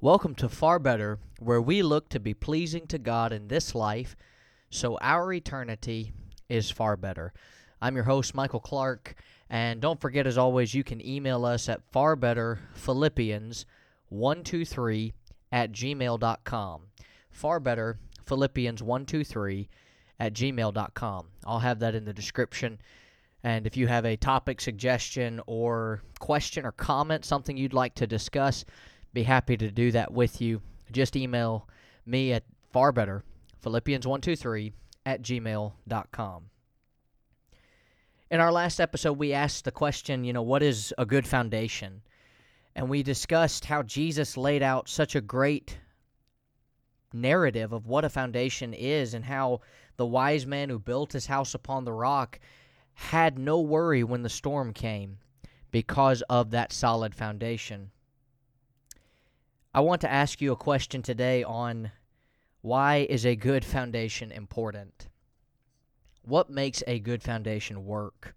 Welcome to Far Better, where we look to be pleasing to God in this life, so our eternity is far better. I'm your host, Michael Clark, and don't forget, as always, you can email us at farbetterphilippians123 at gmail.com. Farbetterphilippians123 at gmail.com. I'll have that in the description. And if you have a topic suggestion or question or comment, something you'd like to discuss, be happy to do that with you. Just email me at farbetter, Philippians123 at gmail.com. In our last episode, we asked the question, you know, what is a good foundation? And we discussed how Jesus laid out such a great narrative of what a foundation is and how the wise man who built his house upon the rock had no worry when the storm came because of that solid foundation. I want to ask you a question today on why is a good foundation important? What makes a good foundation work?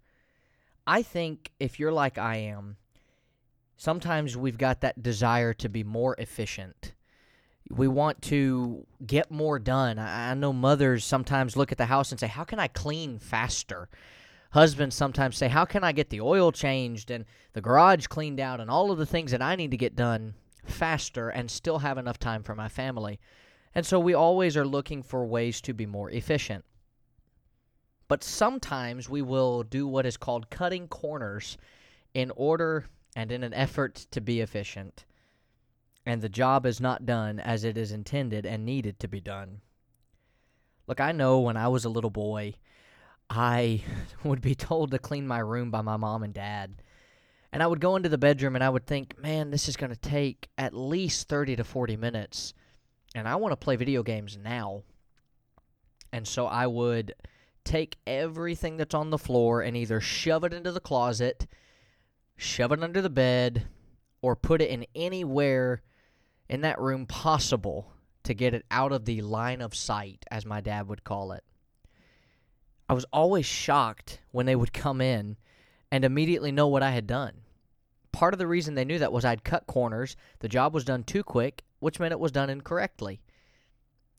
I think if you're like I am, sometimes we've got that desire to be more efficient. We want to get more done. I, know mothers sometimes look at the house and say, How can I clean faster? Husbands sometimes say, How can I get the oil changed and the garage cleaned out and all of the things that I need to get done faster and still have enough time for my family? And so we always are looking for ways to be more efficient. But sometimes we will do what is called cutting corners in order and in an effort to be efficient. And the job is not done as it is intended and needed to be done. Look, I know when I was a little boy, I would be told to clean my room by my mom and dad. And I would go into the bedroom and I would think, man, this is going to take at least 30 to 40 minutes. And I want to play video games now. And so I would take everything that's on the floor and either shove it into the closet, shove it under the bed, or put it in anywhere in that room possible to get it out of the line of sight, as my dad would call it. I was always shocked when they would come in and immediately know what I had done. Part of the reason they knew that was I'd cut corners, the job was done too quick, which meant it was done incorrectly.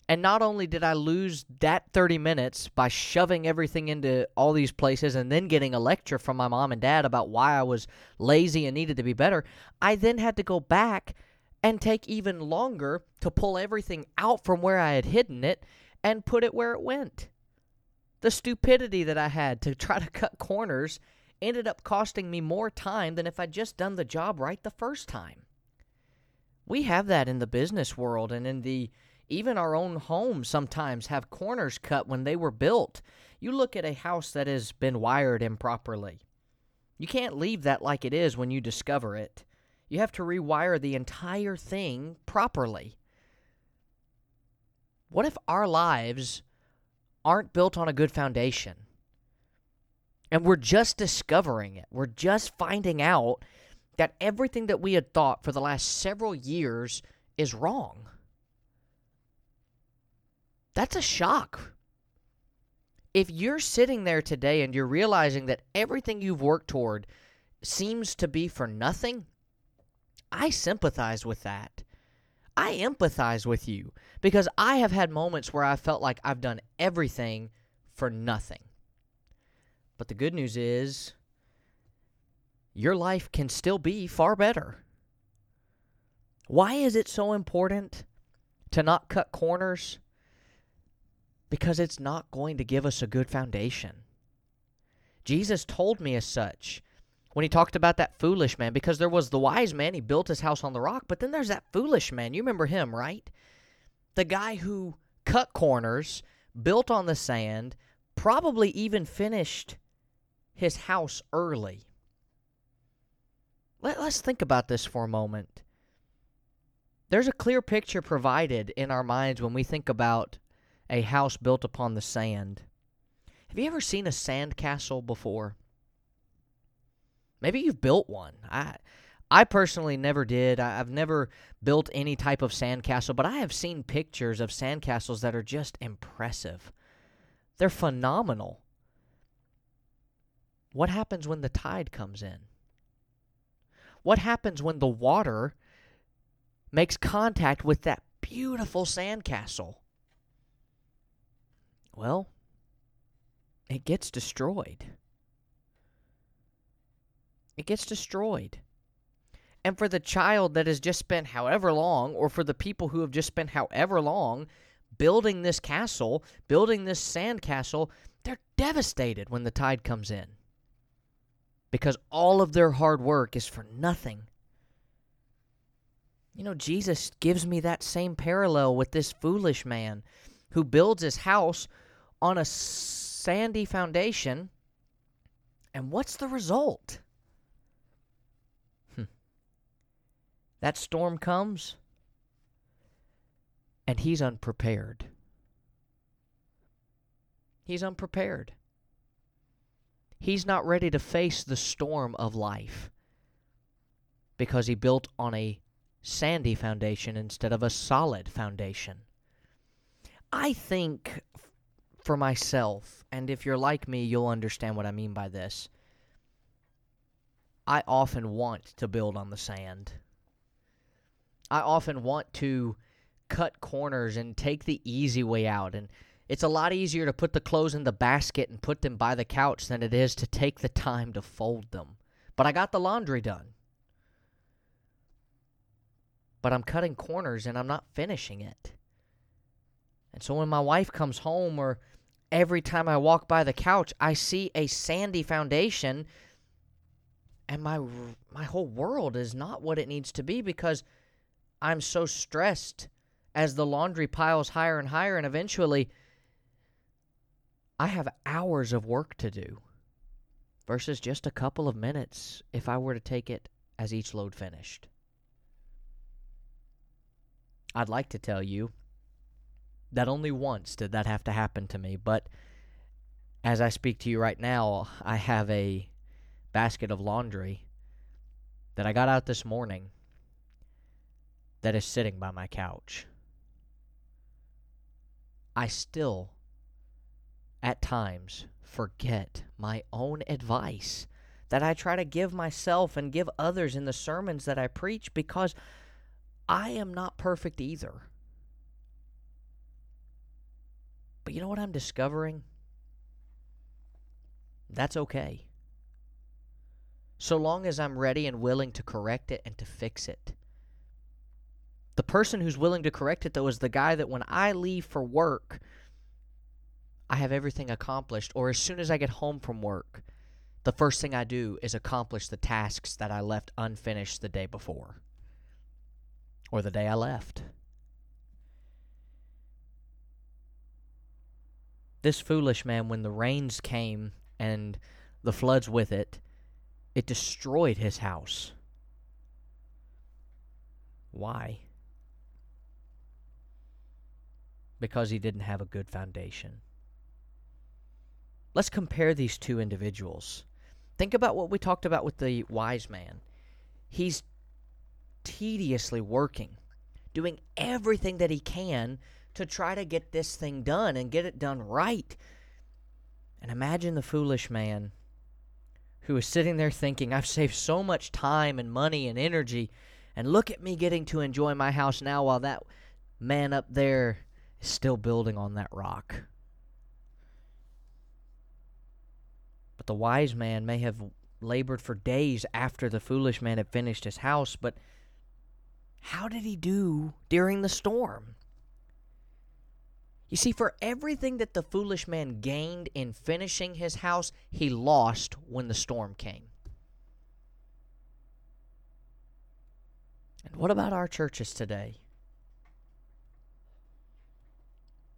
And not only did I lose that 30 minutes by shoving everything into all these places and then getting a lecture from my mom and dad about why I was lazy and needed to be better, I then had to go back and take even longer to pull everything out from where I had hidden it and put it where it went. The stupidity that I had to try to cut corners ended up costing me more time than if I'd just done the job right the first time. We have that in the business world and in the even our own homes sometimes have corners cut when they were built. You look at a house that has been wired improperly. You can't leave that like it is when you discover it. You have to rewire the entire thing properly. What if our lives aren't built on a good foundation. And we're just discovering it. We're just finding out that everything that we had thought for the last several years is wrong. That's a shock. If you're sitting there today and you're realizing that everything you've worked toward seems to be for nothing, I sympathize with that. I empathize with you because I have had moments where I felt like I've done everything for nothing. But the good news is your life can still be far better. Why is it so important to not cut corners? Because it's not going to give us a good foundation. Jesus told me as such when he talked about that foolish man because there was the wise man, he built his house on the rock, but then there's that foolish man. You remember him, right? The guy who cut corners, built on the sand, probably even finished his house early. Let, us think about this for a moment. There's a clear picture provided in our minds when we think about a house built upon the sand. Have you ever seen a sand castle before? Maybe you've built one. I I personally never did. I, have never built any type of sandcastle, but I have seen pictures of sandcastles that are just impressive. They're phenomenal. What happens when the tide comes in? What happens when the water makes contact with that beautiful sandcastle. Well, it gets destroyed. It gets destroyed. And for the child that has just spent however long, or for the people who have just spent however long building this castle, building this sand castle, they're devastated when the tide comes in. Because all of their hard work is for nothing. You know, Jesus gives me that same parallel with this foolish man who builds his house on a sandy foundation. And what's the result? Hmm. That storm comes, and he's unprepared. He's unprepared. He's not ready to face the storm of life because he built on a sandy foundation instead of a solid foundation. I think for myself, and if you're like me, you'll understand what I mean by this. I often want to build on the sand. I often want to cut corners and take the easy way out. And it's a lot easier to put the clothes in the basket and put them by the couch than it is to take the time to fold them. But I got the laundry done. But I'm cutting corners and I'm not finishing it. And so when my wife comes home or every time I walk by the couch, I see a sandy foundation and my my whole world is not what it needs to be because I'm so stressed as the laundry piles higher and higher and eventually I have hours of work to do versus just a couple of minutes if I were to take it as each load finished. I'd like to tell you that only once did that have to happen to me, but as I speak to you right now, I have a basket of laundry that I got out this morning that is sitting by my couch. I still, at times, forget my own advice that I try to give myself and give others in the sermons that I preach because I am not perfect either. But you know what I'm discovering? That's okay. So long as I'm ready and willing to correct it and to fix it. The person who's willing to correct it, though, is the guy that when I leave for work, I have everything accomplished. Or as soon as I get home from work, the first thing I do is accomplish the tasks that I left unfinished the day before or the day I left. This foolish man, when the rains came and the floods with it, it destroyed his house. Why? Because he didn't have a good foundation. Let's compare these two individuals. Think about what we talked about with the wise man. He's tediously working, doing everything that he can to try to get this thing done and get it done right. And imagine the foolish man who is sitting there thinking, I've saved so much time and money and energy, and look at me getting to enjoy my house now while that man up there is still building on that rock. But the wise man may have labored for days after the foolish man had finished his house, but how did he do during the storm? You see, for everything that the foolish man gained in finishing his house, he lost when the storm came. And what about our churches today?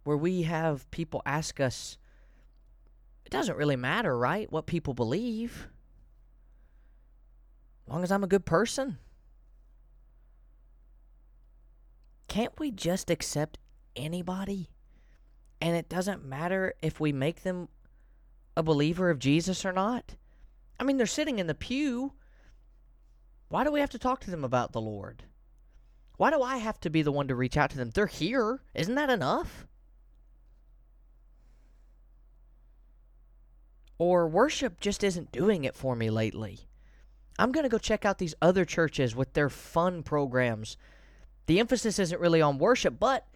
Where we have people ask us, it doesn't really matter, right? What people believe. As long as I'm a good person. Can't we just accept anybody? and it doesn't matter if we make them a believer of Jesus or not. I mean, they're sitting in the pew. Why do we have to talk to them about the Lord? Why do I have to be the one to reach out to them? They're here. Isn't that enough? Or worship just isn't doing it for me lately. I'm going to go check out these other churches with their fun programs The emphasis isn't really on worship, but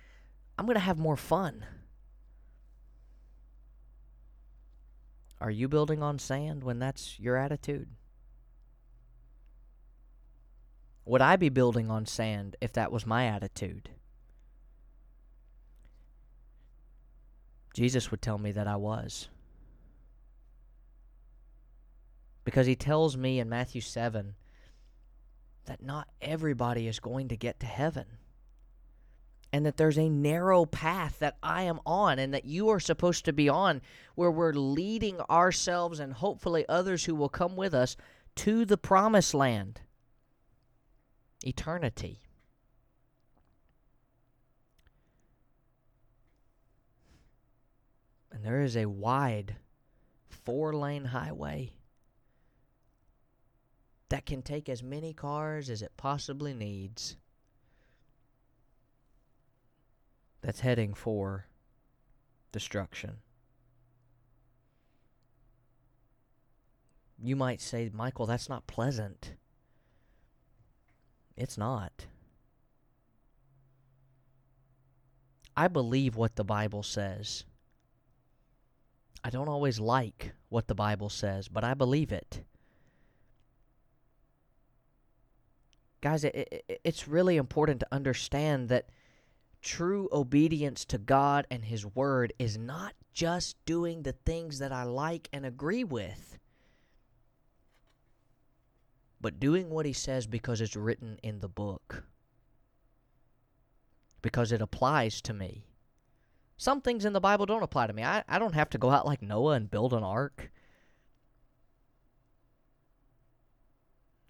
I'm going to have more fun. Are you building on sand when that's your attitude? Would I be building on sand if that was my attitude? Jesus would tell me that I was. Because he tells me in Matthew 7 that not everybody is going to get to heaven. And that there's a narrow path that I am on and that you are supposed to be on, where we're leading ourselves and hopefully others who will come with us to the promised land eternity. And there is a wide four lane highway that can take as many cars as it possibly needs that's heading for destruction. You might say, Michael, that's not pleasant. It's not. I believe what the Bible says. I don't always like what the Bible says, but I believe it. Guys, it, it, it's really important to understand that true obedience to God and His Word is not just doing the things that I like and agree with, but doing what He says because it's written in the book, because it applies to me. Some things in the Bible don't apply to me. I, I don't have to go out like Noah and build an ark.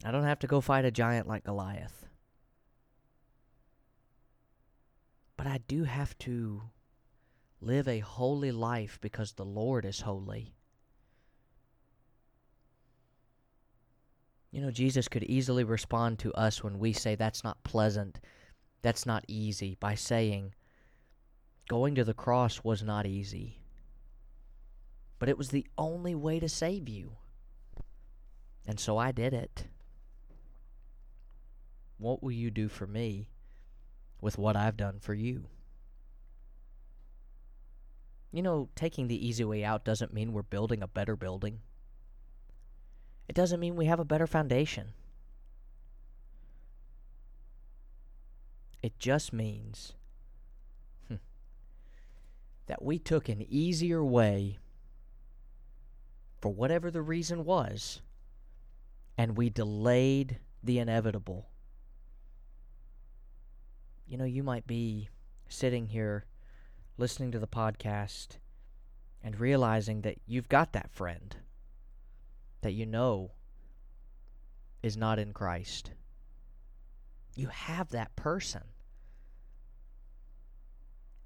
I don't have to go fight a giant like Goliath. But I do have to live a holy life because the Lord is holy. You know, Jesus could easily respond to us when we say that's not pleasant, that's not easy, by saying, going to the cross was not easy. But it was the only way to save you. And so I did it. What will you do for me with what I've done for you? You know, taking the easy way out doesn't mean we're building a better building. It doesn't mean we have a better foundation. It just means hmm, that we took an easier way for whatever the reason was, and we delayed the inevitable you know, you might be sitting here listening to the podcast and realizing that you've got that friend that you know is not in Christ. You have that person.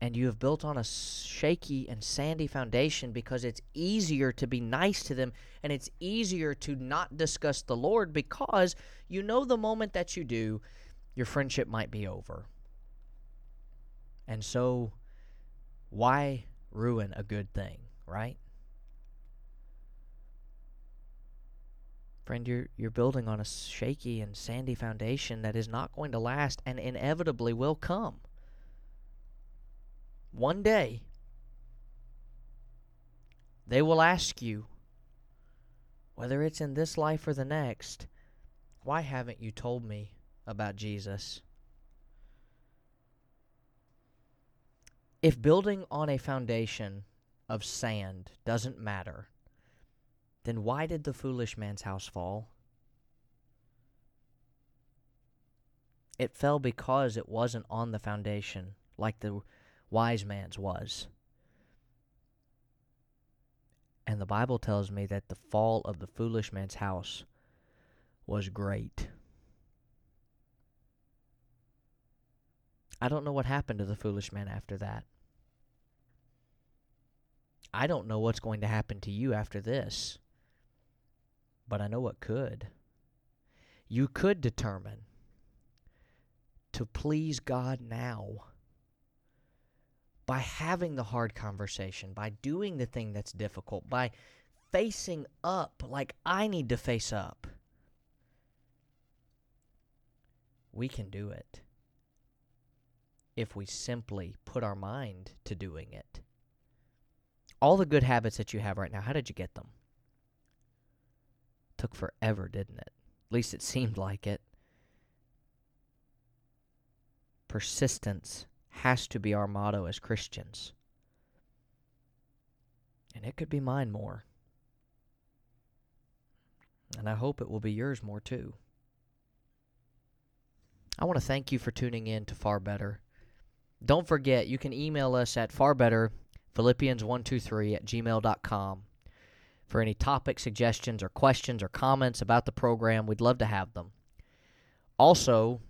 And you have built on a shaky and sandy foundation because it's easier to be nice to them and it's easier to not discuss the Lord because you know the moment that you do, your friendship might be over. And so, why ruin a good thing, right? Friend, you're, you're building on a shaky and sandy foundation that is not going to last and inevitably will come. One day, they will ask you, whether it's in this life or the next, why haven't you told me about Jesus? If building on a foundation of sand doesn't matter, then why did the foolish man's house fall? It fell because it wasn't on the foundation like the wise man's was. And the Bible tells me that the fall of the foolish man's house was great. I don't know what happened to the foolish man after that. I don't know what's going to happen to you after this, but I know what could. You could determine to please God now by having the hard conversation, by doing the thing that's difficult, by facing up like I need to face up. We can do it. if we simply put our mind to doing it. All the good habits that you have right now, how did you get them? Took forever, didn't it? At least it seemed like it. Persistence has to be our motto as Christians. And it could be mine more. And I hope it will be yours more too. I want to thank you for tuning in to Far Better. Don't forget, you can email us at farbetter, Philippians123 at gmail.com for any topic suggestions or questions or comments about the program. We'd love to have them. Also,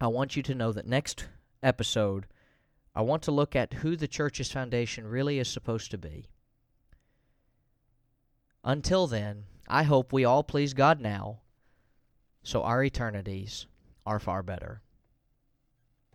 I want you to know that next episode, I want to look at who the church's foundation really is supposed to be. Until then, I hope we all please God now, so our eternities are far better.